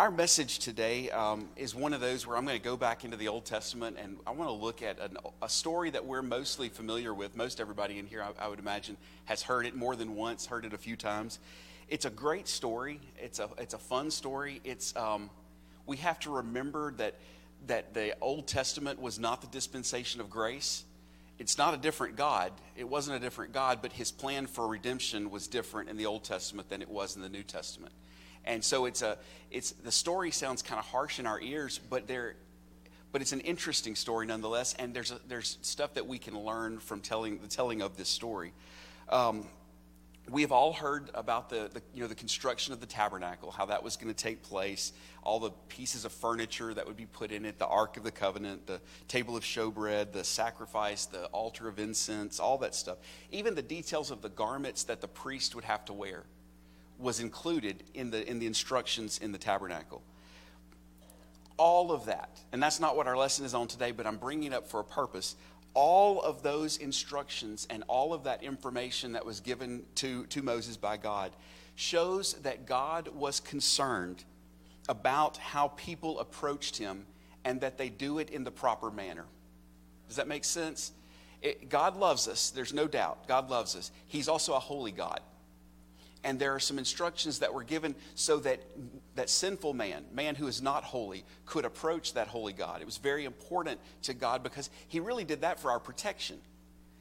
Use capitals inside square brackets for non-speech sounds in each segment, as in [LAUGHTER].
Our message today um, is one of those where I'm going to go back into the Old Testament and I want to look at an, a story that we're mostly familiar with. Most everybody in here, I, I, would imagine, has heard it more than once, heard it a few times. It's a great story. It's a it's a fun story. It's um, we have to remember that that the Old Testament was not the dispensation of grace. It's not a different God. It wasn't a different God, but His plan for redemption was different in the Old Testament than it was in the New Testament. And so it's a it's the story sounds kind of harsh in our ears, but there but it's an interesting story nonetheless. And there's a, there's stuff that we can learn from telling the telling of this story. Um, we have all heard about the, the, you know the construction of the tabernacle, how that was going to take place, all the pieces of furniture that would be put in it, the ark of the covenant, the table of showbread, the sacrifice, the altar of incense, all that stuff. Even the details of the garments that the priest would have to wear was included in the, in the instructions in the tabernacle. All of that, and that's not what our lesson is on today, but I'm bringing it up for a purpose. All of those instructions and all of that information that was given to, to Moses by God shows that God was concerned about how people approached him and that they do it in the proper manner. Does that make sense? It, God loves us, there's no doubt. God loves us. He's also a holy God and there are some instructions that were given so that that sinful man man who is not holy could approach that holy god. It was very important to god because he really did that for our protection.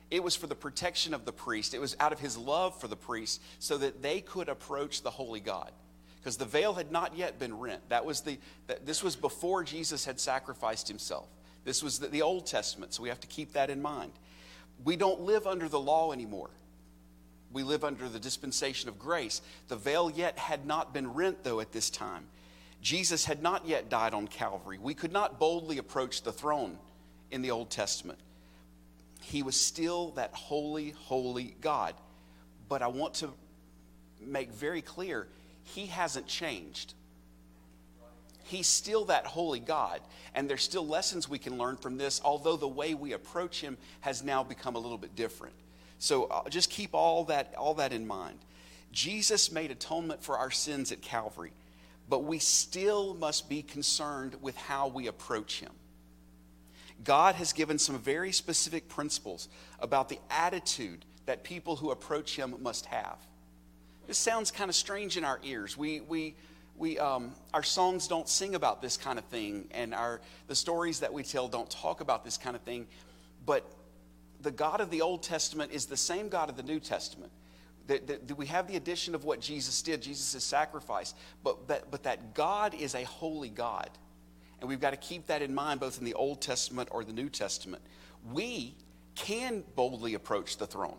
It was for the protection of the priest. It was out of his love for the priest so that they could approach the holy god. Because the veil had not yet been rent. That was the that, this was before jesus had sacrificed himself. This was the, the old testament so we have to keep that in mind. We don't live under the law anymore we live under the dispensation of grace. The veil yet had not been rent, though, at this time. Jesus had not yet died on Calvary. We could not boldly approach the throne in the Old Testament. He was still that holy, holy God. But I want to make very clear he hasn't changed. He's still that holy God. And there's still lessons we can learn from this, although the way we approach him has now become a little bit different. So uh, just keep all that, all that in mind. Jesus made atonement for our sins at Calvary, but we still must be concerned with how we approach Him. God has given some very specific principles about the attitude that people who approach Him must have. This sounds kind of strange in our ears. We, we, we, um, our songs don't sing about this kind of thing, and our, the stories that we tell don't talk about this kind of thing. But the God of the Old Testament is the same God of the New Testament. We have the addition of what Jesus did, Jesus' sacrifice, but, but, but that God is a holy God. And we've got to keep that in mind both in the Old Testament or the New Testament. We can boldly approach the throne.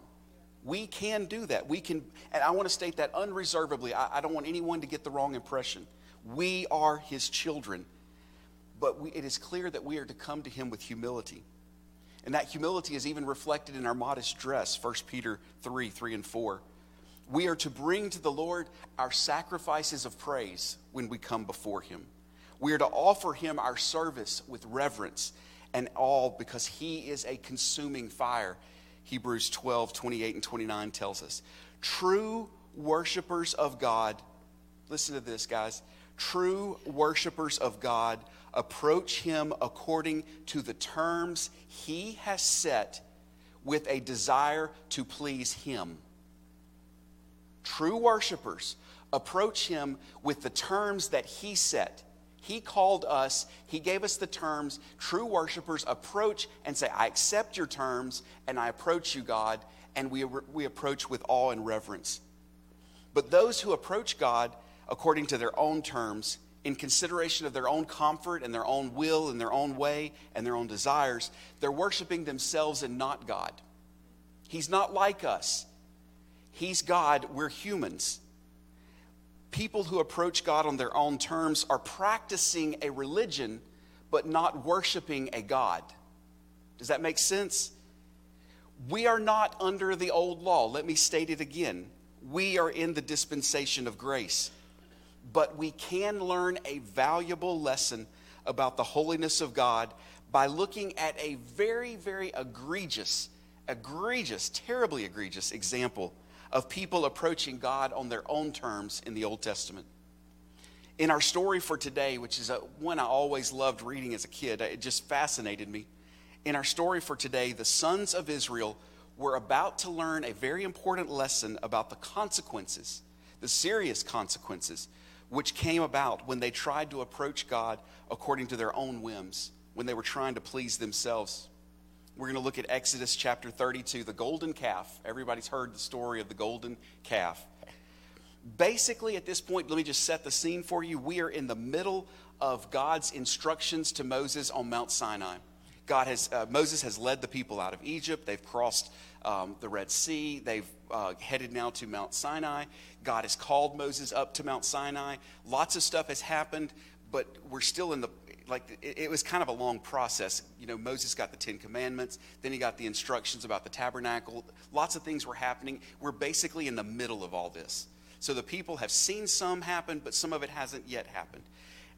We can do that. We can, and I want to state that unreservedly. I, I don't want anyone to get the wrong impression. We are his children, but we, it is clear that we are to come to him with humility. And that humility is even reflected in our modest dress, 1 Peter 3 3 and 4. We are to bring to the Lord our sacrifices of praise when we come before Him. We are to offer Him our service with reverence and all because He is a consuming fire. Hebrews 12 28 and 29 tells us. True worshipers of God, listen to this, guys. True worshipers of God approach Him according to the terms He has set with a desire to please Him. True worshipers approach Him with the terms that He set. He called us, He gave us the terms. True worshipers approach and say, I accept your terms, and I approach you, God, and we, we approach with awe and reverence. But those who approach God according to their own terms, in consideration of their own comfort and their own will and their own way and their own desires, they're worshiping themselves and not God. He's not like us. He's God, we're humans. People who approach God on their own terms are practicing a religion but not worshiping a God. Does that make sense? We are not under the old law. Let me state it again. We are in the dispensation of grace but we can learn a valuable lesson about the holiness of God by looking at a very, very egregious, egregious, terribly egregious example of people approaching God on their own terms in the Old Testament. In our story for today, which is a, one I always loved reading as a kid, it just fascinated me. In our story for today, the sons of Israel were about to learn a very important lesson about the consequences, the serious consequences, which came about when they tried to approach God according to their own whims, when they were trying to please themselves. We're going to look at Exodus chapter 32, the golden calf. Everybody's heard the story of the golden calf. Basically, at this point, let me just set the scene for you. We are in the middle of God's instructions to Moses on Mount Sinai. God has, uh, Moses has led the people out of Egypt. They've crossed um, the Red Sea. They've uh, headed now to Mount Sinai. God has called Moses up to Mount Sinai. Lots of stuff has happened, but we're still in the, like, it, it was kind of a long process. You know, Moses got the Ten Commandments, then he got the instructions about the tabernacle. Lots of things were happening. We're basically in the middle of all this. So the people have seen some happen, but some of it hasn't yet happened.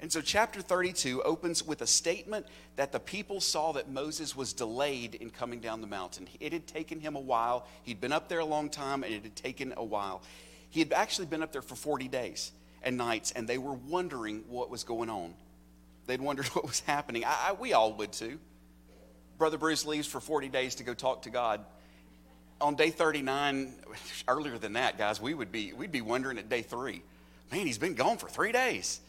And so, chapter 32 opens with a statement that the people saw that Moses was delayed in coming down the mountain. It had taken him a while. He'd been up there a long time, and it had taken a while. He had actually been up there for 40 days and nights, and they were wondering what was going on. They'd wondered [LAUGHS] what was happening. I, I, we all would too. Brother Bruce leaves for 40 days to go talk to God. On day 39, earlier than that, guys, we would be, we'd be wondering at day three, man, he's been gone for three days.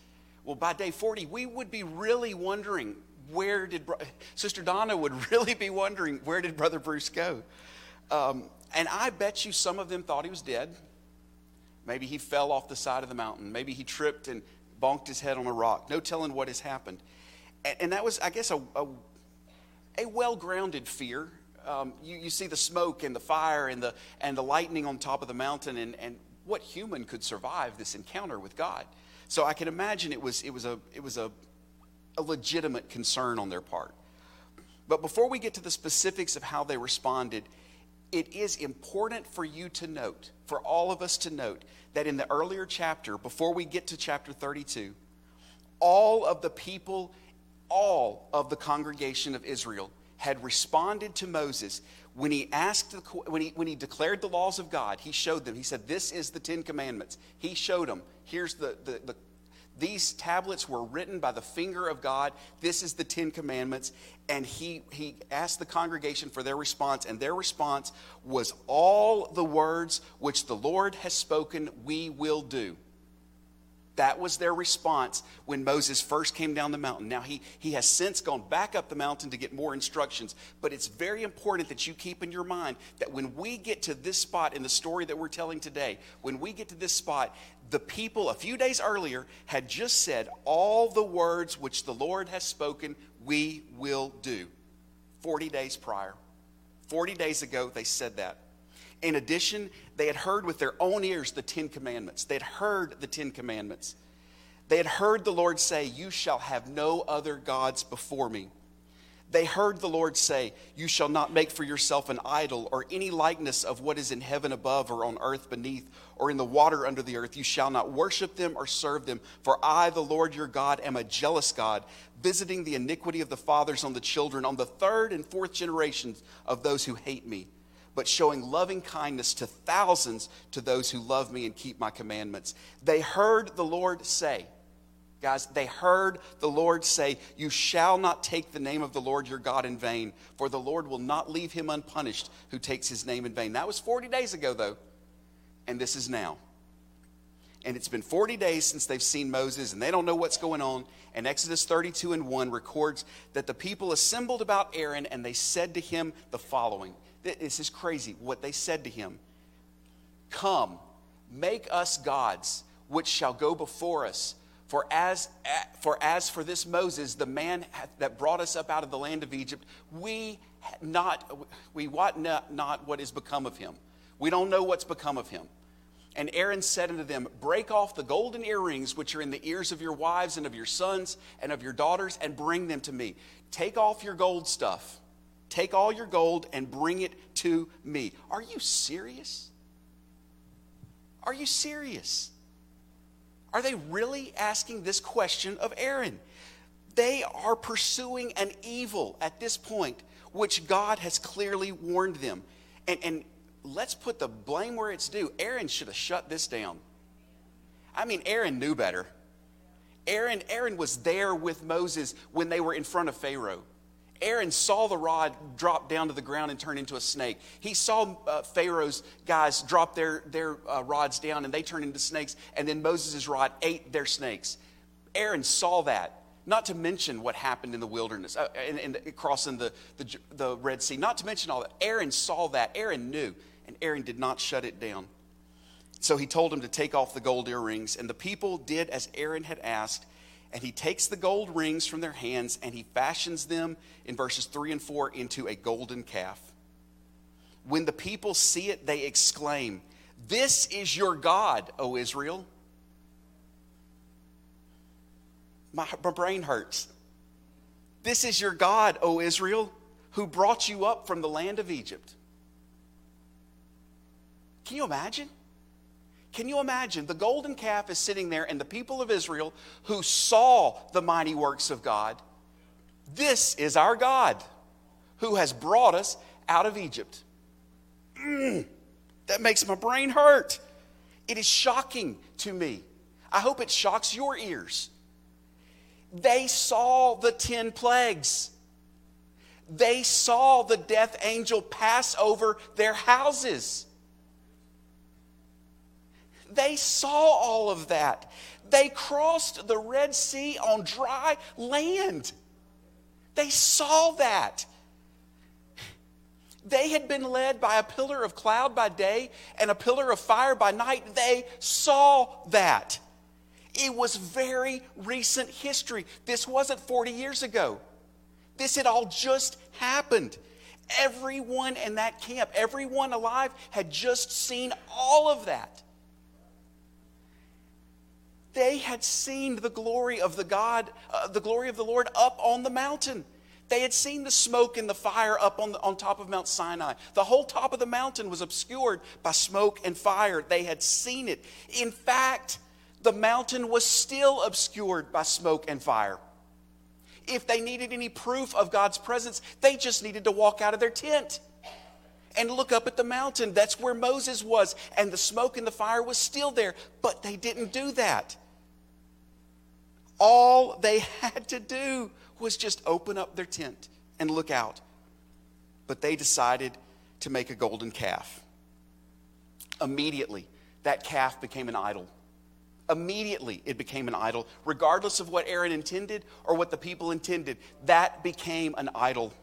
Well, by day 40, we would be really wondering where did Sister Donna would [LAUGHS] really be wondering where did Brother Bruce go? Um, and I bet you some of them thought he was dead. Maybe he fell off the side of the mountain. Maybe he tripped and bonked his head on a rock. No telling what has happened. And, and that was, I guess, a, a, a well grounded fear. Um, you, you, see the smoke and the fire and the, and the lightning on top of the mountain, and, and what human could survive this encounter with God? So I can imagine it was, it was, a, it was a, a legitimate concern on their part. But before we get to the specifics of how they responded, it is important for you to note, for all of us to note, that in the earlier chapter, before we get to chapter 32, all of the people, all of the congregation of Israel had responded to Moses when he asked the, when he when he declared the laws of God he showed them he said this is the 10 commandments he showed them here's the, the, the these tablets were written by the finger of God. This is the Ten Commandments. And he, he asked the congregation for their response, and their response was all the words which the Lord has spoken, we will do. That was their response when Moses first came down the mountain. Now, he, he has since gone back up the mountain to get more instructions, but it's very important that you keep in your mind that when we get to this spot in the story that we're telling today, when we get to this spot, the people a few days earlier had just said, All the words which the Lord has spoken, we will do. 40 days prior. 40 days ago, they said that. In addition, they had heard with their own ears the Ten Commandments. They had heard the Ten Commandments. They had heard the Lord say, You shall have no other gods before me. They heard the Lord say, You shall not make for yourself an idol or any likeness of what is in heaven above or on earth beneath or in the water under the earth. You shall not worship them or serve them. For I, the Lord your God, am a jealous God, visiting the iniquity of the fathers on the children, on the third and fourth generations of those who hate me, but showing loving kindness to thousands to those who love me and keep my commandments. They heard the Lord say, Guys, they heard the Lord say, You shall not take the name of the Lord your God in vain, for the Lord will not leave him unpunished who takes his name in vain. That was 40 days ago, though, and this is now. And it's been 40 days since they've seen Moses, and they don't know what's going on. And Exodus 32 and 1 records that the people assembled about Aaron and they said to him the following This is crazy what they said to him Come, make us gods, which shall go before us. For as, for as for this Moses, the man that brought us up out of the land of Egypt, we not we wot not, not what is become of him. We don't know what's become of him. And Aaron said unto them, Break off the golden earrings which are in the ears of your wives and of your sons and of your daughters, and bring them to me. Take off your gold stuff. Take all your gold and bring it to me. Are you serious? Are you serious? Are they really asking this question of Aaron? They are pursuing an evil at this point, which God has clearly warned them. And, and let's put the blame where it's due. Aaron should have shut this down. I mean, Aaron knew better. Aaron, Aaron was there with Moses when they were in front of Pharaoh. Aaron saw the rod drop down to the ground and turn into a snake. He saw uh, Pharaoh's guys drop their, their uh, rods down and they turned into snakes, and then Moses' rod ate their snakes. Aaron saw that. Not to mention what happened in the wilderness uh, and, crossing the, the, the Red Sea. Not to mention all that. Aaron saw that. Aaron knew, and Aaron did not shut it down. So he told him to take off the gold earrings, and the people did as Aaron had asked. And he takes the gold rings from their hands and he fashions them in verses 3 and 4 into a golden calf. When the people see it, they exclaim, This is your God, O Israel. My, my brain hurts. This is your God, O Israel, who brought you up from the land of Egypt. Can you imagine? Can you imagine? The golden calf is sitting there, and the people of Israel who saw the mighty works of God, this is our God who has brought us out of Egypt. Mm, that makes my brain hurt. It is shocking to me. I hope it shocks your ears. They saw the 10 plagues. They saw the death angel pass over their houses. They saw all of that. They crossed the Red Sea on dry land. They saw that. They had been led by a pillar of cloud by day and a pillar of fire by night. They saw that. It was very recent history. This wasn't 40 years ago. This had all just happened. Everyone in that camp, everyone alive, had just seen all of that. They had seen the glory of the God, uh, the glory of the Lord up on the mountain. They had seen the smoke and the fire up on, the, on top of Mount Sinai. The whole top of the mountain was obscured by smoke and fire. They had seen it. In fact, the mountain was still obscured by smoke and fire. If they needed any proof of God's presence, they just needed to walk out of their tent and look up at the mountain. That's where Moses was, and the smoke and the fire was still there, but they didn't do that. All they had to do was just open up their tent and look out. But they decided to make a golden calf. Immediately, that calf became an idol. Immediately, it became an idol. Regardless of what Aaron intended or what the people intended, that became an idol.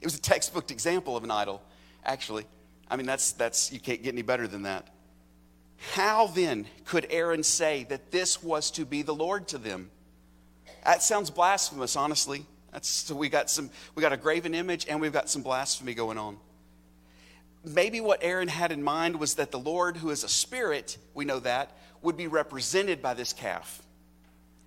It was a textbook example of an idol, actually. I mean, that's, that's, you can't get any better than that. How then could Aaron say that this was to be the Lord to them? That sounds blasphemous, honestly. That's, so we got some we got a graven image and we've got some blasphemy going on. Maybe what Aaron had in mind was that the Lord, who is a spirit, we know that, would be represented by this calf.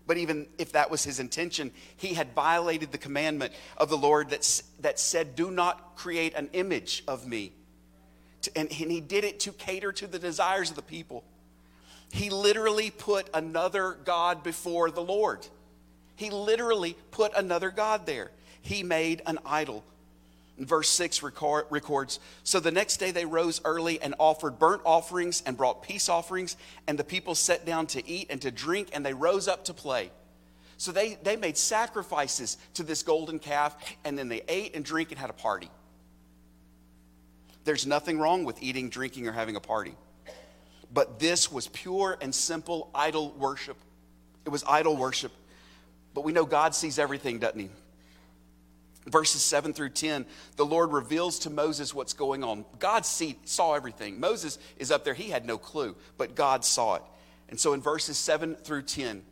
But even if that was his intention, he had violated the commandment of the Lord that, that said, Do not create an image of me and, and he did it to cater to the desires of the people. He literally put another God before the Lord. He literally put another God there. He made an idol. verse 6 record, records So the next day they rose early and offered burnt offerings and brought peace offerings, and the people sat down to eat and to drink, and they rose up to play. So they, they made sacrifices to this golden calf, and then they ate and drank and had a party. There's nothing wrong with eating, drinking, or having a party. But this was pure and simple idol worship. It was idol worship. But we know God sees everything, doesn't He? Verses 7 through 10, the Lord reveals to Moses what's going on. God see, saw everything. Moses is up there, he had no clue, but God saw it. And so in verses 7 through 10,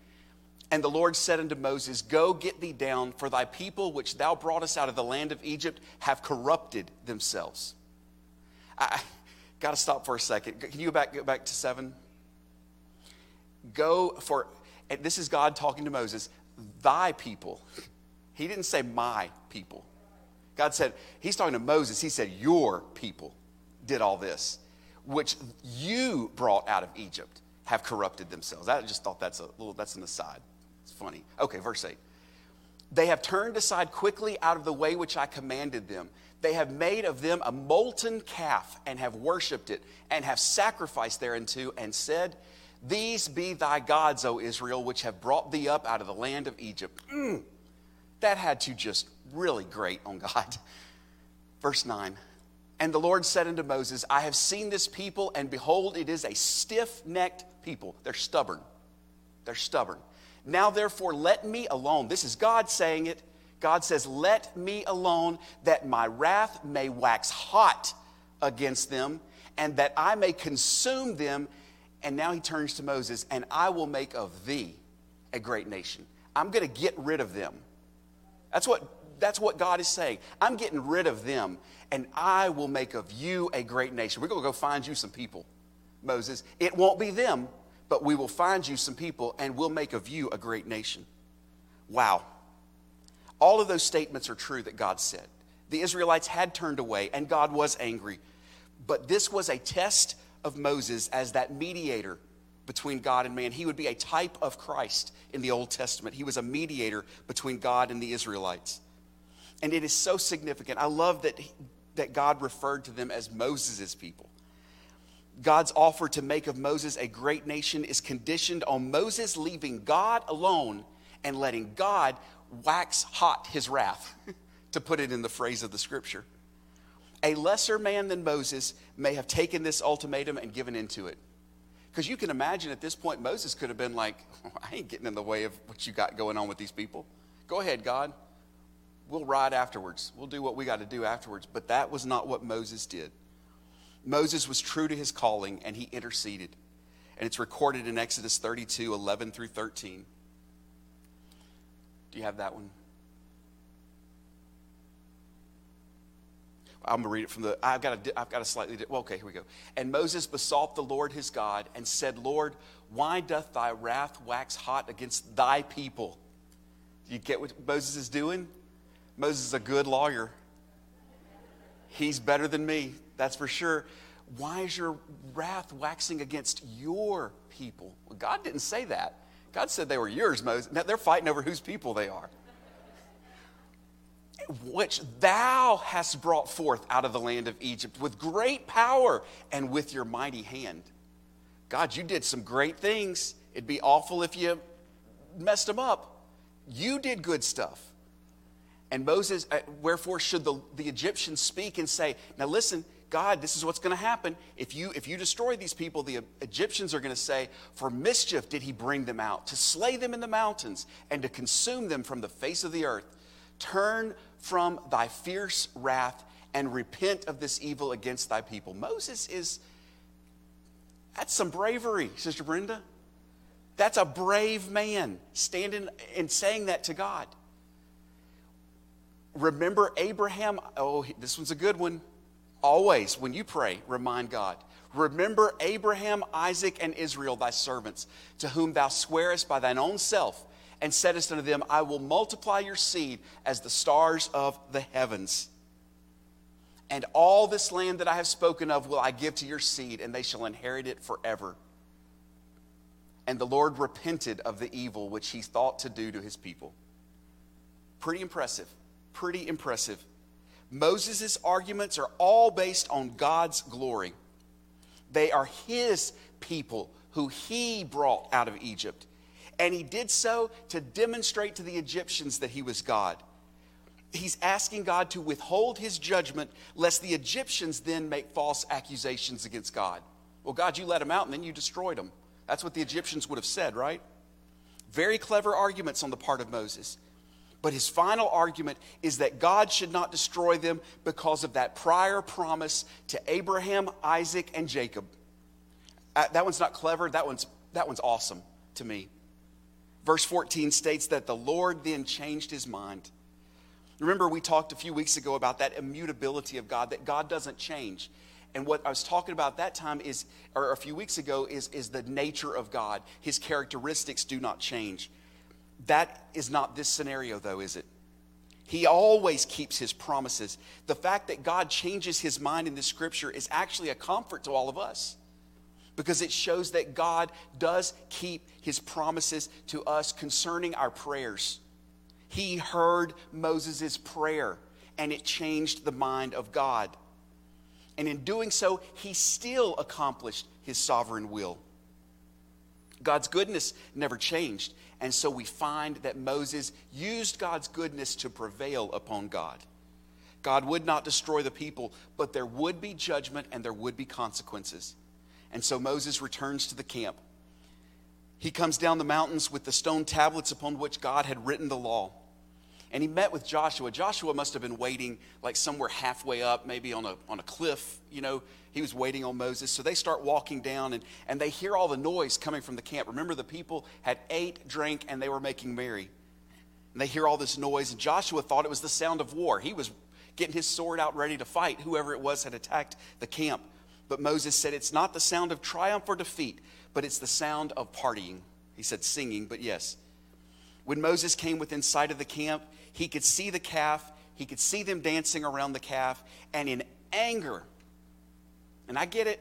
and the Lord said unto Moses, Go get thee down, for thy people which thou broughtest out of the land of Egypt have corrupted themselves. I got to stop for a second. Can you go back, go back to seven? Go for, this is God talking to Moses, thy people. He didn't say my people. God said, He's talking to Moses. He said, Your people did all this, which you brought out of Egypt have corrupted themselves. I just thought that's a little, that's an aside. It's funny. Okay, verse 8. They have turned aside quickly out of the way which I commanded them. They have made of them a molten calf and have worshiped it and have sacrificed thereunto and said, These be thy gods, O Israel, which have brought thee up out of the land of Egypt. Mm, that had to just really grate on God. [LAUGHS] Verse 9 And the Lord said unto Moses, I have seen this people, and behold, it is a stiff necked people. They're stubborn. They're stubborn. Now, therefore, let me alone. This is God saying it. God says, Let me alone, that my wrath may wax hot against them, and that I may consume them. And now he turns to Moses, and I will make of thee a great nation. I'm going to get rid of them. That's what, that's what God is saying. I'm getting rid of them, and I will make of you a great nation. We're going to go find you some people, Moses. It won't be them, but we will find you some people, and we'll make of you a great nation. Wow. All of those statements are true that God said. The Israelites had turned away, and God was angry. But this was a test of Moses as that mediator between God and man. He would be a type of Christ in the Old Testament. He was a mediator between God and the Israelites. And it is so significant. I love that, that God referred to them as Moses' people. God's offer to make of Moses a great nation is conditioned on Moses leaving God alone and letting God wax hot his wrath, to put it in the phrase of the scripture. A lesser man than Moses may have taken this ultimatum and given into it. Because you can imagine at this point, Moses could have been like, I ain't getting in the way of what you got going on with these people. Go ahead, God. We'll ride afterwards. We'll do what we got to do afterwards. But that was not what Moses did. Moses was true to his calling and he interceded. And it's recorded in Exodus 32 11 through 13. Do you have that one? I'm going to read it from the, I've got a, I've got a slightly, well, okay, here we go. And Moses besought the Lord his God and said, Lord, why doth thy wrath wax hot against thy people? Do you get what Moses is doing? Moses is a good lawyer. He's better than me, that's for sure. Why is your wrath waxing against your people? Well, God didn't say that. God said they were yours, Moses. Now they're fighting over whose people they are. Which thou hast brought forth out of the land of Egypt with great power and with your mighty hand. God, you did some great things. It'd be awful if you messed them up. You did good stuff. And Moses, uh, wherefore should the, the Egyptians speak and say, Now listen, God, this is what's going to happen. If you, if you destroy these people, the Egyptians are going to say, For mischief did he bring them out, to slay them in the mountains, and to consume them from the face of the earth. Turn from thy fierce wrath and repent of this evil against thy people. Moses is, that's some bravery, Sister Brenda. That's a brave man standing and saying that to God. Remember Abraham? Oh, this one's a good one. Always, when you pray, remind God. Remember Abraham, Isaac, and Israel, thy servants, to whom thou swearest by thine own self, and saidst unto them, I will multiply your seed as the stars of the heavens. And all this land that I have spoken of will I give to your seed, and they shall inherit it forever. And the Lord repented of the evil which he thought to do to his people. Pretty impressive. Pretty impressive. Moses' arguments are all based on God's glory. They are his people who he brought out of Egypt. And he did so to demonstrate to the Egyptians that he was God. He's asking God to withhold his judgment lest the Egyptians then make false accusations against God. Well, God, you let them out and then you destroyed them. That's what the Egyptians would have said, right? Very clever arguments on the part of Moses. But his final argument is that God should not destroy them because of that prior promise to Abraham, Isaac, and Jacob. Uh, that one's not clever, that one's, that one's awesome to me. Verse 14 states that the Lord then changed his mind. Remember, we talked a few weeks ago about that immutability of God, that God doesn't change. And what I was talking about that time is, or a few weeks ago, is, is the nature of God. His characteristics do not change. That is not this scenario, though, is it? He always keeps his promises. The fact that God changes his mind in this scripture is actually a comfort to all of us because it shows that God does keep his promises to us concerning our prayers. He heard Moses' prayer and it changed the mind of God. And in doing so, he still accomplished his sovereign will. God's goodness never changed. And so we find that Moses used God's goodness to prevail upon God. God would not destroy the people, but there would be judgment and there would be consequences. And so Moses returns to the camp. He comes down the mountains with the stone tablets upon which God had written the law. And he met with Joshua. Joshua must have been waiting like somewhere halfway up, maybe on a, on a cliff, you know. He was waiting on Moses. So they start walking down and, and they hear all the noise coming from the camp. Remember, the people had ate, drank, and they were making merry. And they hear all this noise, and Joshua thought it was the sound of war. He was getting his sword out ready to fight whoever it was had attacked the camp. But Moses said, It's not the sound of triumph or defeat, but it's the sound of partying. He said singing, but yes. When Moses came within sight of the camp, he could see the calf, he could see them dancing around the calf, and in anger, and I get it,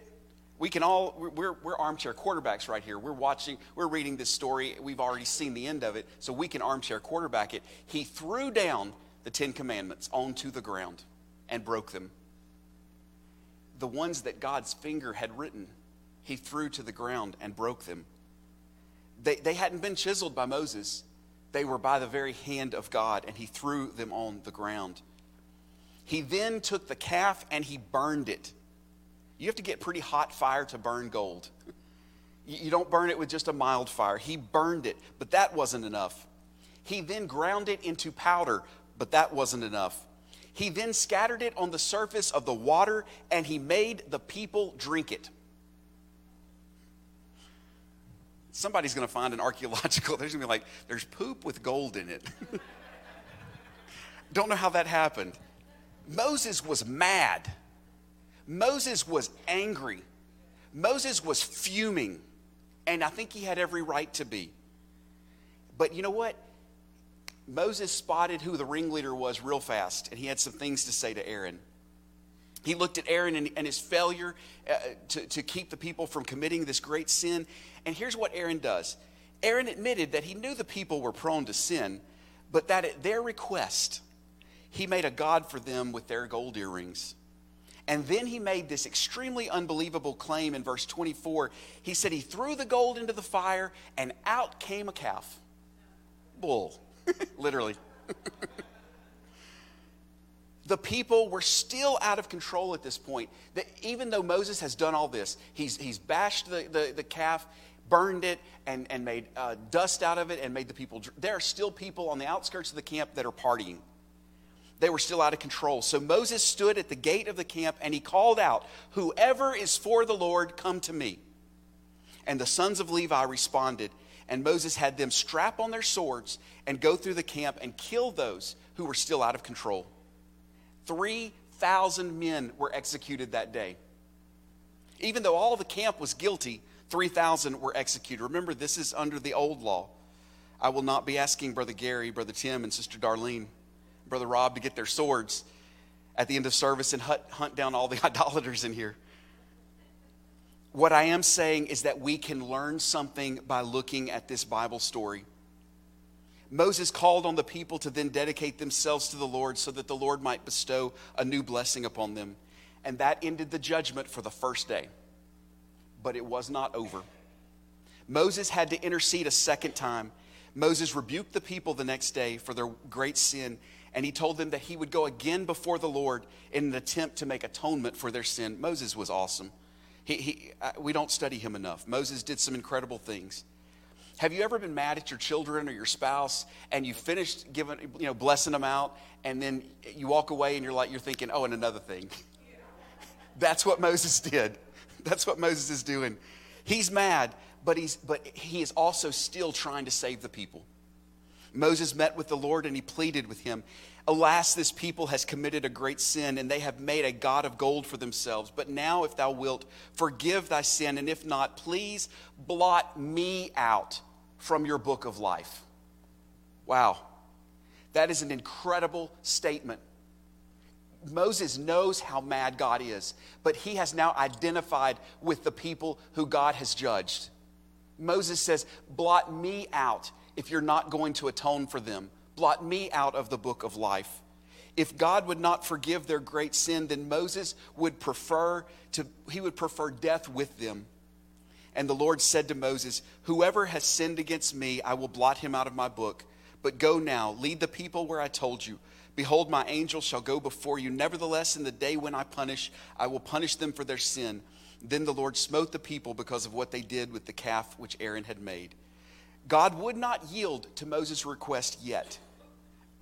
we can all, we're, we're armchair quarterbacks right here. We're watching, we're reading this story, we've already seen the end of it, so we can armchair quarterback it. He threw down the Ten Commandments onto the ground and broke them. The ones that God's finger had written, he threw to the ground and broke them. They, they hadn't been chiseled by Moses, they were by the very hand of God, and he threw them on the ground. He then took the calf and he burned it. You have to get pretty hot fire to burn gold. You don't burn it with just a mild fire. He burned it, but that wasn't enough. He then ground it into powder, but that wasn't enough. He then scattered it on the surface of the water and he made the people drink it. Somebody's going to find an archaeological, [LAUGHS] there's going to be like, there's poop with gold in it. [LAUGHS] Don't know how that happened. Moses was mad. Moses was angry. Moses was fuming. And I think he had every right to be. But you know what? Moses spotted who the ringleader was real fast, and he had some things to say to Aaron. He looked at Aaron and, and his failure uh, to, to keep the people from committing this great sin. And here's what Aaron does Aaron admitted that he knew the people were prone to sin, but that at their request, he made a God for them with their gold earrings. And then he made this extremely unbelievable claim in verse 24. He said he threw the gold into the fire, and out came a calf. Bull. [LAUGHS] literally. [LAUGHS] the people were still out of control at this point. That even though Moses has done all this, he's, he's bashed the, the, the calf, burned it, and, and made uh, dust out of it, and made the people. There are still people on the outskirts of the camp that are partying. They were still out of control. So Moses stood at the gate of the camp and he called out, Whoever is for the Lord, come to me. And the sons of Levi responded, and Moses had them strap on their swords and go through the camp and kill those who were still out of control. 3,000 men were executed that day. Even though all the camp was guilty, 3,000 were executed. Remember, this is under the old law. I will not be asking Brother Gary, Brother Tim, and Sister Darlene, Brother Rob to get their swords at the end of service and hunt down all the [LAUGHS] idolaters in here. What I am saying is that we can learn something by looking at this Bible story. Moses called on the people to then dedicate themselves to the Lord so that the Lord might bestow a new blessing upon them. And that ended the judgment for the first day. But it was not over. Moses had to intercede a second time. Moses rebuked the people the next day for their great sin, and he told them that he would go again before the Lord in an attempt to make atonement for their sin. Moses was awesome. He, he, uh, we don't study him enough. Moses did some incredible things. Have you ever been mad at your children or your spouse and you finished giving, you know, blessing them out and then you walk away and you're like, you're thinking, oh, and another thing. [LAUGHS] That's what Moses did. [LAUGHS] That's what Moses is doing. He's mad, but, he's, but he is also still trying to save the people. Moses met with the Lord and he pleaded with him. Alas, this people has committed a great sin, and they have made a God of gold for themselves. But now, if thou wilt, forgive thy sin, and if not, please blot me out from your book of life. Wow. That is an incredible statement. Moses knows how mad God is, but he has now identified with the people who God has judged. Moses says, Blot me out if you're not going to atone for them blot me out of the book of life. If God would not forgive their great sin, then Moses would prefer to he would prefer death with them. And the Lord said to Moses, Whoever has sinned against me, I will blot him out of my book. But go now, lead the people where I told you. Behold, my angel shall go before you. Nevertheless, in the day when I punish, I will punish them for their sin. Then the Lord smote the people because of what they did with the calf which Aaron had made. God would not yield to Moses' request yet.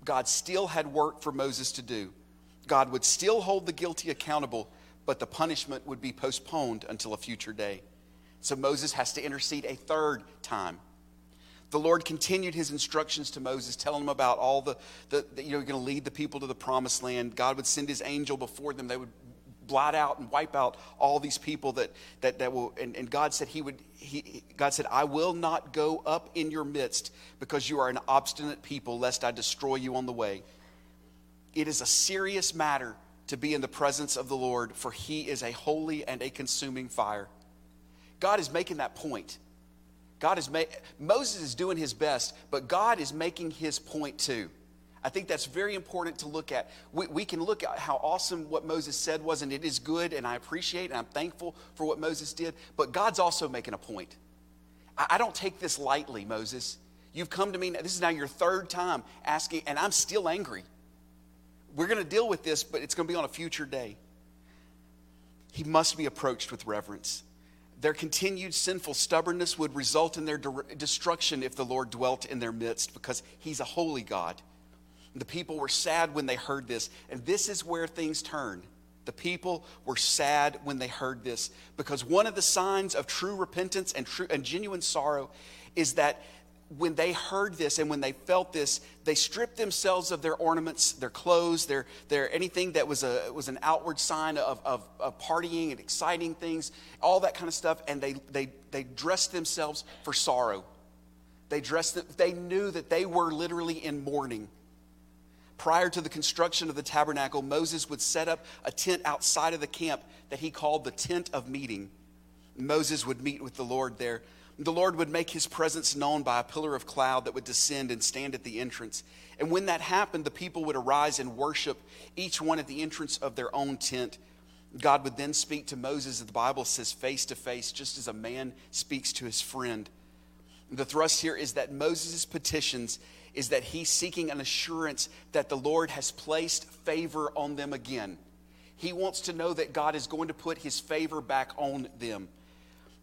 God still had work for Moses to do. God would still hold the guilty accountable, but the punishment would be postponed until a future day. So Moses has to intercede a third time. The Lord continued his instructions to Moses, telling him about all the, the, the you know, you're going to lead the people to the promised land. God would send his angel before them. They would blot out and wipe out all these people that, that, that will, and, and God said he would, he, God said, I will not go up in your midst because you are an obstinate people, lest I destroy you on the way. It is a serious matter to be in the presence of the Lord, for he is a holy and a consuming fire. God is making that point. God is ma- Moses is doing his best, but God is making his point too. I think that's very important to look at. We, we can look at how awesome what Moses said was, and it is good, and I appreciate and I'm thankful for what Moses did, but God's also making a point. I, I don't take this lightly, Moses. You've come to me, this is now your third time asking, and I'm still angry. We're going to deal with this, but it's going to be on a future day. He must be approached with reverence. Their continued sinful stubbornness would result in their de- destruction if the Lord dwelt in their midst because He's a holy God. The people were sad when they heard this, and this is where things turn. The people were sad when they heard this because one of the signs of true repentance and, true, and genuine sorrow is that when they heard this and when they felt this, they stripped themselves of their ornaments, their clothes, their, their anything that was, a, was an outward sign of, of, of partying and exciting things, all that kind of stuff, and they, they, they dressed themselves for sorrow. They dressed, they knew that they were literally in mourning. Prior to the construction of the tabernacle, Moses would set up a tent outside of the camp that he called the tent of meeting. Moses would meet with the Lord there the Lord would make his presence known by a pillar of cloud that would descend and stand at the entrance. And when that happened, the people would arise and worship, each one at the entrance of their own tent. God would then speak to Moses, the Bible says, face to face, just as a man speaks to his friend. The thrust here is that Moses' petitions is that he's seeking an assurance that the Lord has placed favor on them again. He wants to know that God is going to put his favor back on them.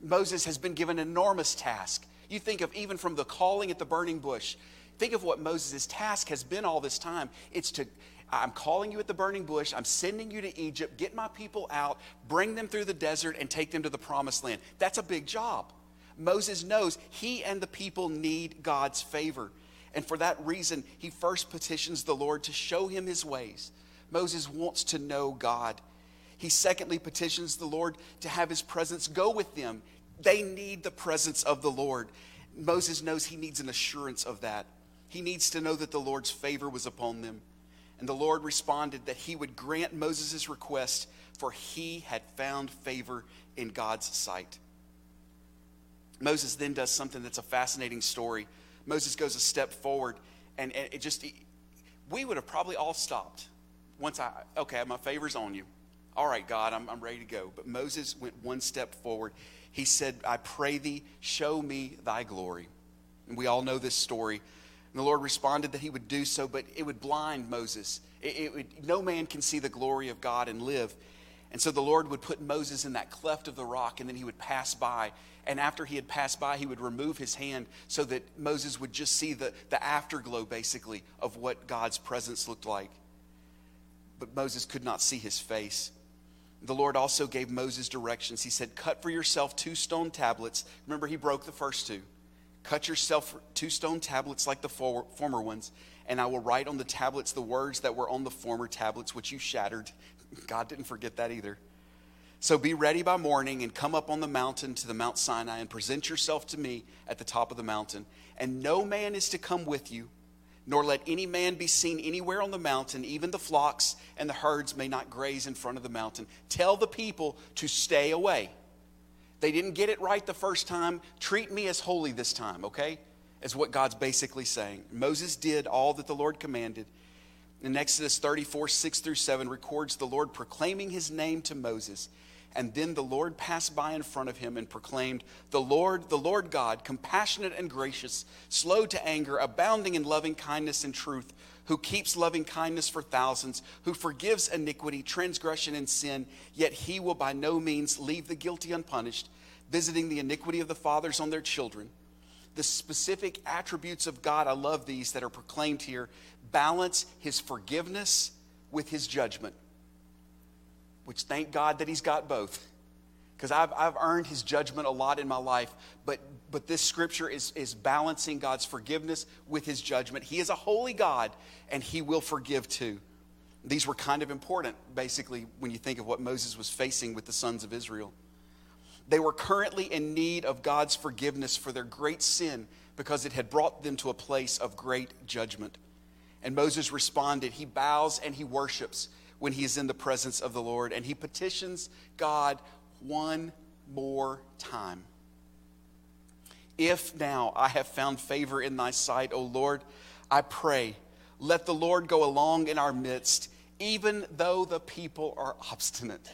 Moses has been given an enormous task. You think of even from the calling at the burning bush, think of what Moses' task has been all this time. It's to, I'm calling you at the burning bush, I'm sending you to Egypt, get my people out, bring them through the desert, and take them to the promised land. That's a big job. Moses knows he and the people need God's favor. And for that reason, he first petitions the Lord to show him his ways. Moses wants to know God. He secondly petitions the Lord to have his presence go with them. They need the presence of the Lord. Moses knows he needs an assurance of that. He needs to know that the Lord's favor was upon them. And the Lord responded that he would grant Moses' request, for he had found favor in God's sight. Moses then does something that's a fascinating story. Moses goes a step forward, and, it just, we would have probably all stopped once I, okay, my favor's on you. All right, God, I'm, I'm ready to go. But Moses went one step forward. He said, I pray thee, show me thy glory. And we all know this story. And the Lord responded that he would do so, but it would blind Moses. It, it would, no man can see the glory of God and live. And so the Lord would put Moses in that cleft of the rock, and then he would pass by. And after he had passed by, he would remove his hand so that Moses would just see the, the afterglow, basically, of what God's presence looked like. But Moses could not see his face. The Lord also gave Moses directions. He said, Cut for yourself two stone tablets. Remember, he broke the first two. Cut yourself two stone tablets like the former ones, and I will write on the tablets the words that were on the former tablets, which you shattered. [LAUGHS] God didn't forget that either. So be ready by morning and come up on the mountain to the Mount Sinai and present yourself to me at the top of the mountain. And no man is to come with you nor let any man be seen anywhere on the mountain, even the flocks and the herds may not graze in front of the mountain. Tell the people to stay away. They didn't get it right the first time. Treat me as holy this time, okay? Is what God's basically saying. Moses did all that the Lord commanded. In Exodus 34, 6 through 7, records the Lord proclaiming his name to Moses. And then the Lord passed by in front of him and proclaimed, The Lord, the Lord God, compassionate and gracious, slow to anger, abounding in loving kindness and truth, who keeps loving kindness for thousands, who forgives iniquity, transgression, and sin, yet he will by no means leave the guilty unpunished, visiting the iniquity of the fathers on their children. The specific attributes of God, I love these that are proclaimed here, balance his forgiveness with his judgment which thank God that he's got both. Because I've, I've earned his judgment a lot in my life, but, but this scripture is, is balancing God's forgiveness with his judgment. He is a holy God, and he will forgive too. These were kind of important, basically, when you think of what Moses was facing with the sons of Israel. They were currently in need of God's forgiveness for their great sin because it had brought them to a place of great judgment. And Moses responded. He bows and he worships when he is in the presence of the Lord, and he petitions God one more time. If now I have found favor in thy sight, O Lord, I pray, let the Lord go along in our midst, even though the people are obstinate.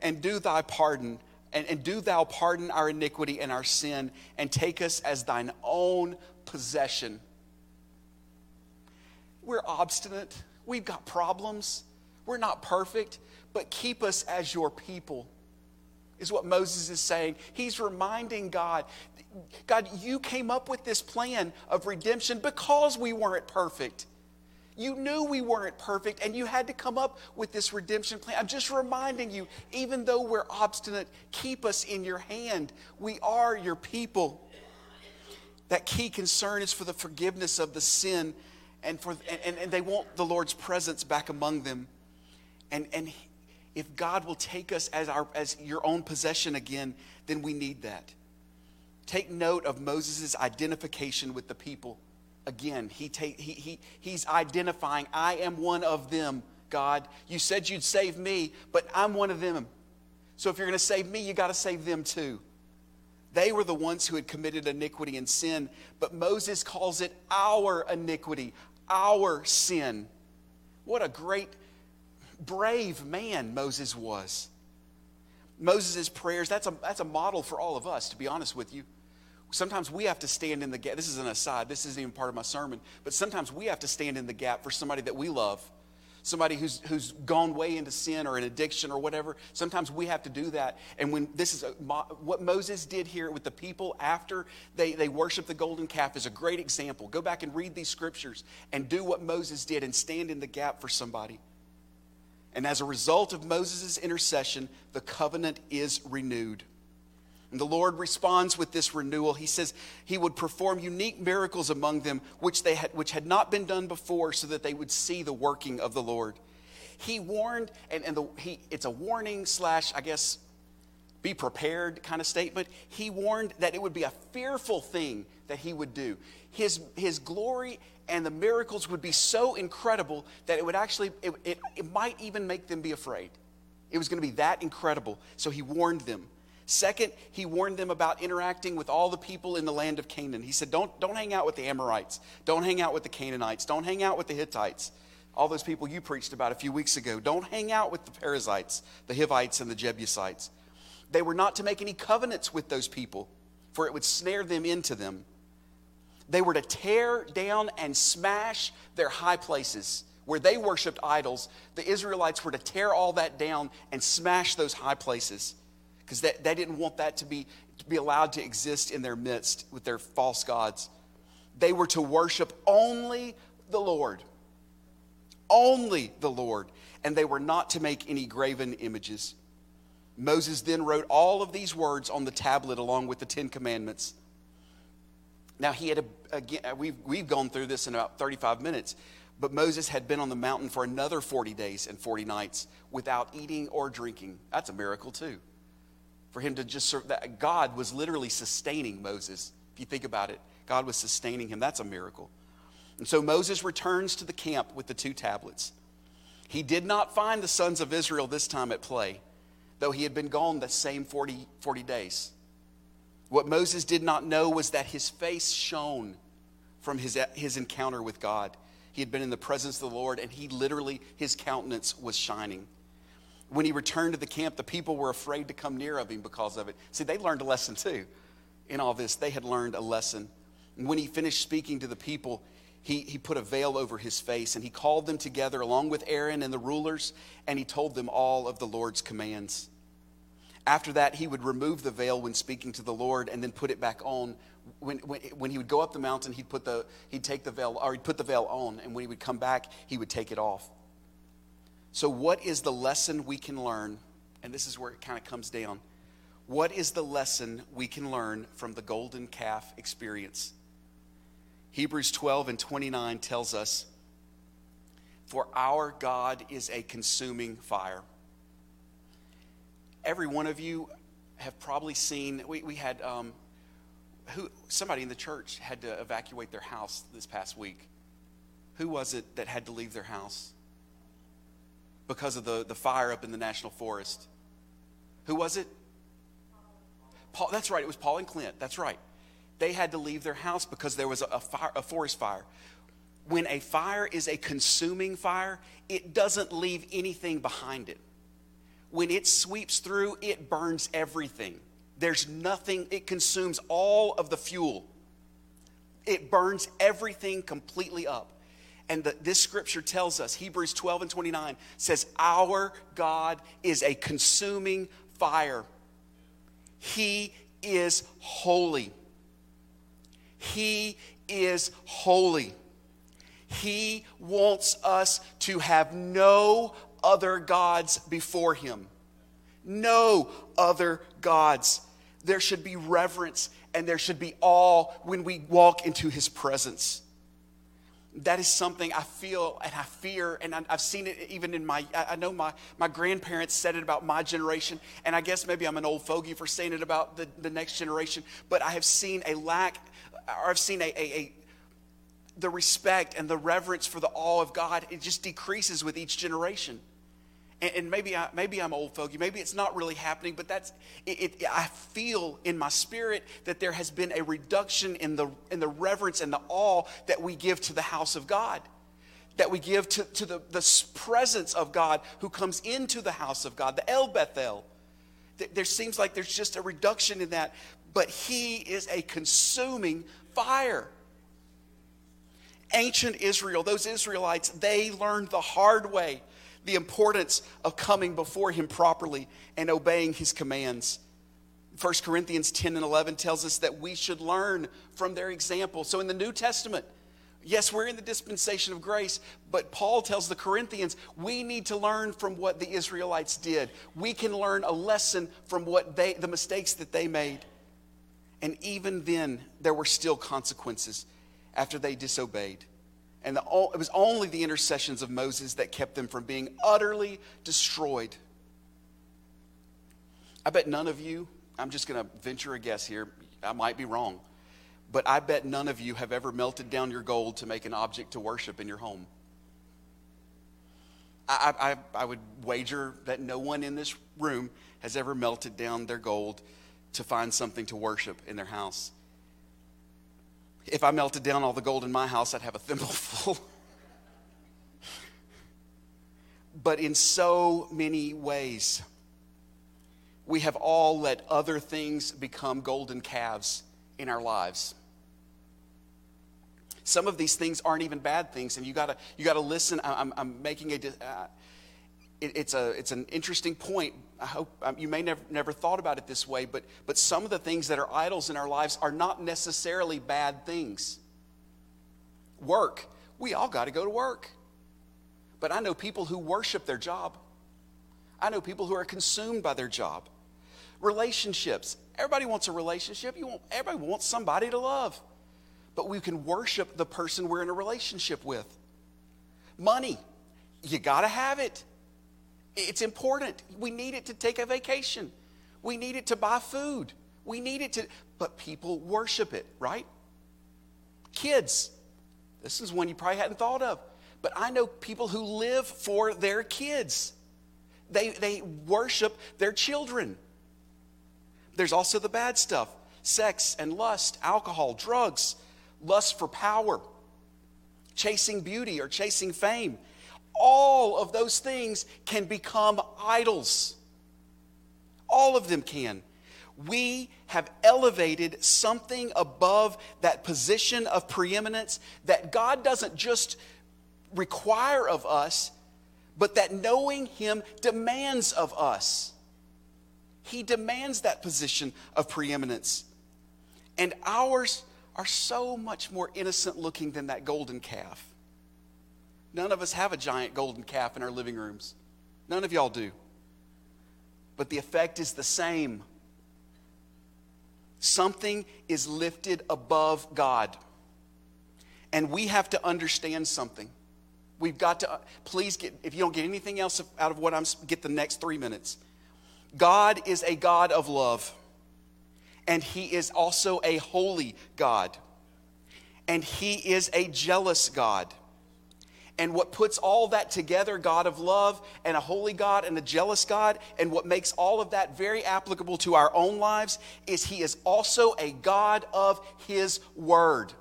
And do thy pardon, and, and do thou pardon our iniquity and our sin, and take us as thine own possession we're obstinate. We've got problems. We're not perfect, but keep us as your people, is what Moses is saying. He's reminding God, God, you came up with this plan of redemption because we weren't perfect. You knew we weren't perfect, and you had to come up with this redemption plan. I'm just reminding you, even though we're obstinate, keep us in your hand. We are your people. That key concern is for the forgiveness of the sin and, for, and, and they want the Lord's presence back among them. And, and if God will take us as, our, as your own possession again, then we need that. Take note of Moses' identification with the people. Again, he take, he, he, he's identifying, I am one of them, God. You said you'd save me, but I'm one of them. So if you're going to save me, you got to save them too. They were the ones who had committed iniquity and sin, but Moses calls it our iniquity, our sin. What a great, brave man Moses was. Moses' prayers, that's a, that's a model for all of us, to be honest with you. Sometimes we have to stand in the gap. This is an aside, this isn't even part of my sermon, but sometimes we have to stand in the gap for somebody that we love somebody who's, who's gone way into sin or an addiction or whatever. Sometimes we have to do that. And when this is a, what Moses did here with the people after they, they worship the golden calf is a great example. Go back and read these scriptures and do what Moses did and stand in the gap for somebody. And as a result of Moses' intercession, the covenant is renewed. And the Lord responds with this renewal. He says he would perform unique miracles among them, which, they had, which had not been done before, so that they would see the working of the Lord. He warned, and, and the, he, it's a warning slash, I guess, be prepared kind of statement. He warned that it would be a fearful thing that he would do. His, his glory and the miracles would be so incredible that it would actually, it, it, it might even make them be afraid. It was going to be that incredible. So he warned them. Second, he warned them about interacting with all the people in the land of Canaan. He said, don't, don't hang out with the Amorites. Don't hang out with the Canaanites. Don't hang out with the Hittites. All those people you preached about a few weeks ago. Don't hang out with the Perizzites, the Hivites, and the Jebusites. They were not to make any covenants with those people, for it would snare them into them. They were to tear down and smash their high places where they worshiped idols. The Israelites were to tear all that down and smash those high places because they, they didn't want that to be, to be allowed to exist in their midst with their false gods. They were to worship only the Lord. Only the Lord. And they were not to make any graven images. Moses then wrote all of these words on the tablet along with the Ten Commandments. Now, he had, a, again, uh, we've, we've gone through this in about 35 minutes, but Moses had been on the mountain for another 40 days and 40 nights without eating or drinking. That's a miracle, too for him to just serve that God was literally sustaining Moses. If you think about it, God was sustaining him. That's a miracle. And so Moses returns to the camp with the two tablets. He did not find the sons of Israel this time at play, though he had been gone the same 40, 40 days. What Moses did not know was that his face shone from his, his encounter with God. He had been in the presence of the Lord, and he literally, his countenance was shining. When he returned to the camp, the people were afraid to come near of him because of it. See, they learned a lesson too in all this. They had learned a lesson. When he finished speaking to the people, he, he put a veil over his face and he called them together along with Aaron and the rulers, and he told them all of the Lord's commands. After that, he would remove the veil when speaking to the Lord and then put it back on. When, when, when he would go up the mountain, he'd, put the, he'd take the veil, or he'd put the veil on, and when he would come back, he would take it off. So, what is the lesson we can learn? And this is where it kind of comes down. What is the lesson we can learn from the golden calf experience? Hebrews 12 and 29 tells us, For our God is a consuming fire. Every one of you have probably seen, we, we had um, who, somebody in the church had to evacuate their house this past week. Who was it that had to leave their house? Because of the, the fire up in the national forest. Who was it? Paul, that's right, it was Paul and Clint. That's right. They had to leave their house because there was a, fire, a forest fire. When a fire is a consuming fire, it doesn't leave anything behind it. When it sweeps through, it burns everything. There's nothing, it consumes all of the fuel. It burns everything completely up. And the, this scripture tells us, Hebrews 12 and 29 says, Our God is a consuming fire. He is holy. He is holy. He wants us to have no other gods before Him. No other gods. There should be reverence and there should be awe when we walk into His presence that is something I feel and I fear, and I, have seen it even in my, I know my, my grandparents said it about my generation, and I guess maybe I'm an old fogey for saying it about the, the next generation, but I have seen a lack, or I've seen a, a, a the respect and the reverence for the awe of God, it just decreases with each generation and, and maybe I, maybe I'm old fogey. Maybe it's not really happening, but that's it, it, I feel in my spirit that there has been a reduction in the in the reverence and the awe that we give to the house of God, that we give to, to the, the presence of God who comes into the house of God, the El Bethel. There seems like there's just a reduction in that, but He is a consuming fire ancient Israel, those Israelites, they learned the hard way the importance of coming before Him properly and obeying His commands. 1 Corinthians 10 and 11 tells us that we should learn from their example. So in the New Testament, yes, we're in the dispensation of grace, but Paul tells the Corinthians we need to learn from what the Israelites did. We can learn a lesson from what they the mistakes that they made. And even then there were still consequences after they disobeyed. And the, it was only the intercessions of Moses that kept them from being utterly destroyed. I bet none of you, I'm just going to venture a guess here, I might be wrong, but I bet none of you have ever melted down your gold to make an object to worship in your home. I, I, I would wager that no one in this room has ever melted down their gold to find something to worship in their house. If I melted down all the gold in my house, I'd have a thimbleful. [LAUGHS] but in so many ways, we have all let other things become golden calves in our lives. Some of these things aren't even bad things, and you gotta you gotta listen. I'm, I'm making a. Uh, it, it's a it's an interesting point. I hope um, you may never never thought about it this way, but but some of the things that are idols in our lives are not necessarily bad things. Work, we all got to go to work, but I know people who worship their job. I know people who are consumed by their job. Relationships, everybody wants a relationship. You want everybody wants somebody to love, but we can worship the person we're in a relationship with. Money, you got to have it. It's important. We need it to take a vacation. We need it to buy food. We need it to, but people worship it, right? Kids. This is one you probably hadn't thought of. But I know people who live for their kids. They, they worship their children. There's also the bad stuff sex and lust, alcohol, drugs, lust for power, chasing beauty or chasing fame all of those things can become idols. All of them can. We have elevated something above that position of preeminence that God doesn't just require of us, but that knowing Him demands of us. He demands that position of preeminence. And ours are so much more innocent looking than that golden calf. None of us have a giant golden calf in our living rooms. None of y'all do. But the effect is the same. Something is lifted above God. And we have to understand something. We've got to, uh, please get, if you don't get anything else out of what I'm, get the next three minutes. God is a God of love, and He is also a holy God, and He is a jealous God. And what puts all that together, God of love and a holy God and a jealous God, and what makes all of that very applicable to our own lives is He is also a God of His Word.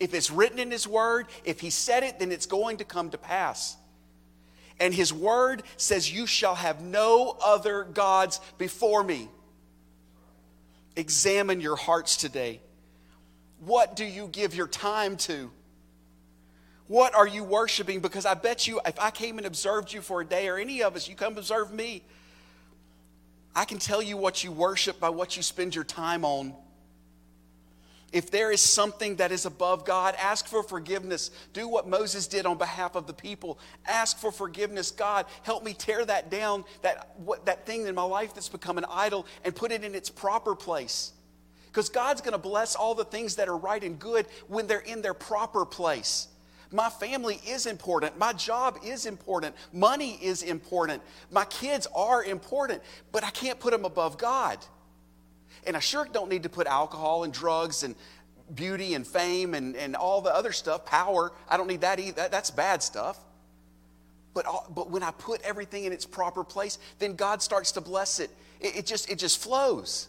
If it's written in His Word, if He said it, then it's going to come to pass. And His Word says, You shall have no other gods before me. Examine your hearts today. What do you give your time to? What are you worshiping? Because I bet you, if I came and observed you for a day, or any of us, you come observe me, I can tell you what you worship by what you spend your time on. If there is something that is above God, ask for forgiveness. Do what Moses did on behalf of the people. Ask for forgiveness. God, help me tear that down, that, what, that thing in my life that's become an idol, and put it in its proper place. Because God's going to bless all the things that are right and good when they're in their proper place. My family is important. My job is important. Money is important. My kids are important, but I can't put them above God. And I sure don't need to put alcohol and drugs and beauty and fame and, and all the other stuff, power. I don't need that either. That, that's bad stuff. But, but when I put everything in its proper place, then God starts to bless it. It, it just, it just flows.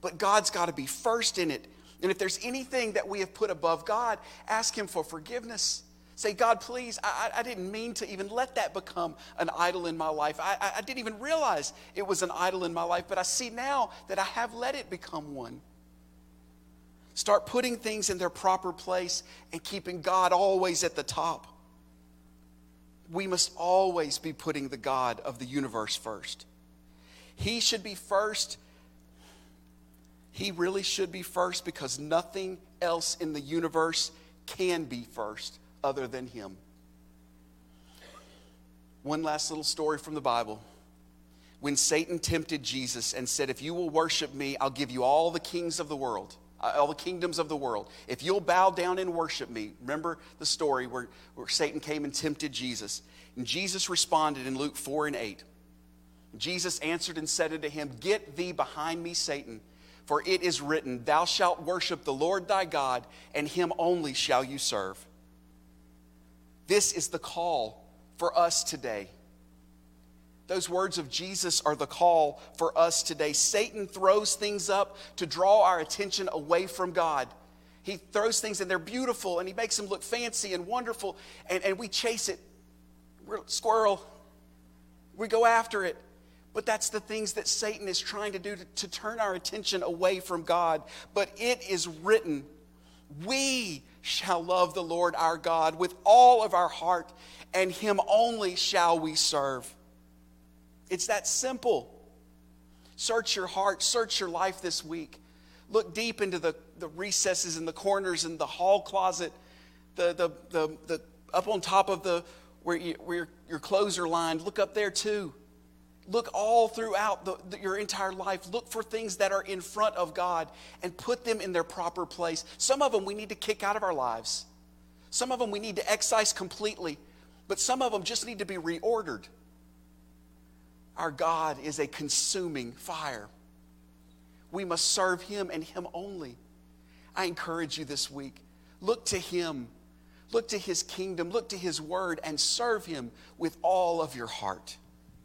But God's got to be first in it. And if there's anything that we have put above God, ask Him for forgiveness. Say, God, please, I, I didn't mean to even let that become an idol in my life. I, I didn't even realize it was an idol in my life, but I see now that I have let it become one. Start putting things in their proper place and keeping God always at the top. We must always be putting the God of the universe first. He should be first he really should be first because nothing else in the universe can be first other than Him. One last little story from the Bible. When Satan tempted Jesus and said, If you will worship me, I'll give you all the kings of the world, uh, all the kingdoms of the world. If you'll bow down and worship me, remember the story where, where Satan came and tempted Jesus. And Jesus responded in Luke 4 and 8. Jesus answered and said unto him, Get thee behind me, Satan. For it is written, Thou shalt worship the Lord thy God, and him only shall you serve. This is the call for us today. Those words of Jesus are the call for us today. Satan throws things up to draw our attention away from God. He throws things and they're beautiful and he makes them look fancy and wonderful, and, and we chase it. We're squirrel. We go after it. But that's the things that Satan is trying to do to, to, turn our attention away from God. But it is written, we shall love the Lord our God with all of our heart, and him only shall we serve. It's that simple. Search your heart, search your life this week. Look deep into the, the recesses and the corners and the hall closet, the, the, the, the up on top of the where, you, where your clothes are lined. Look up there too. Look all throughout the, the, your entire life. Look for things that are in front of God and put them in their proper place. Some of them we need to kick out of our lives, some of them we need to excise completely, but some of them just need to be reordered. Our God is a consuming fire. We must serve Him and Him only. I encourage you this week look to Him, look to His kingdom, look to His word, and serve Him with all of your heart.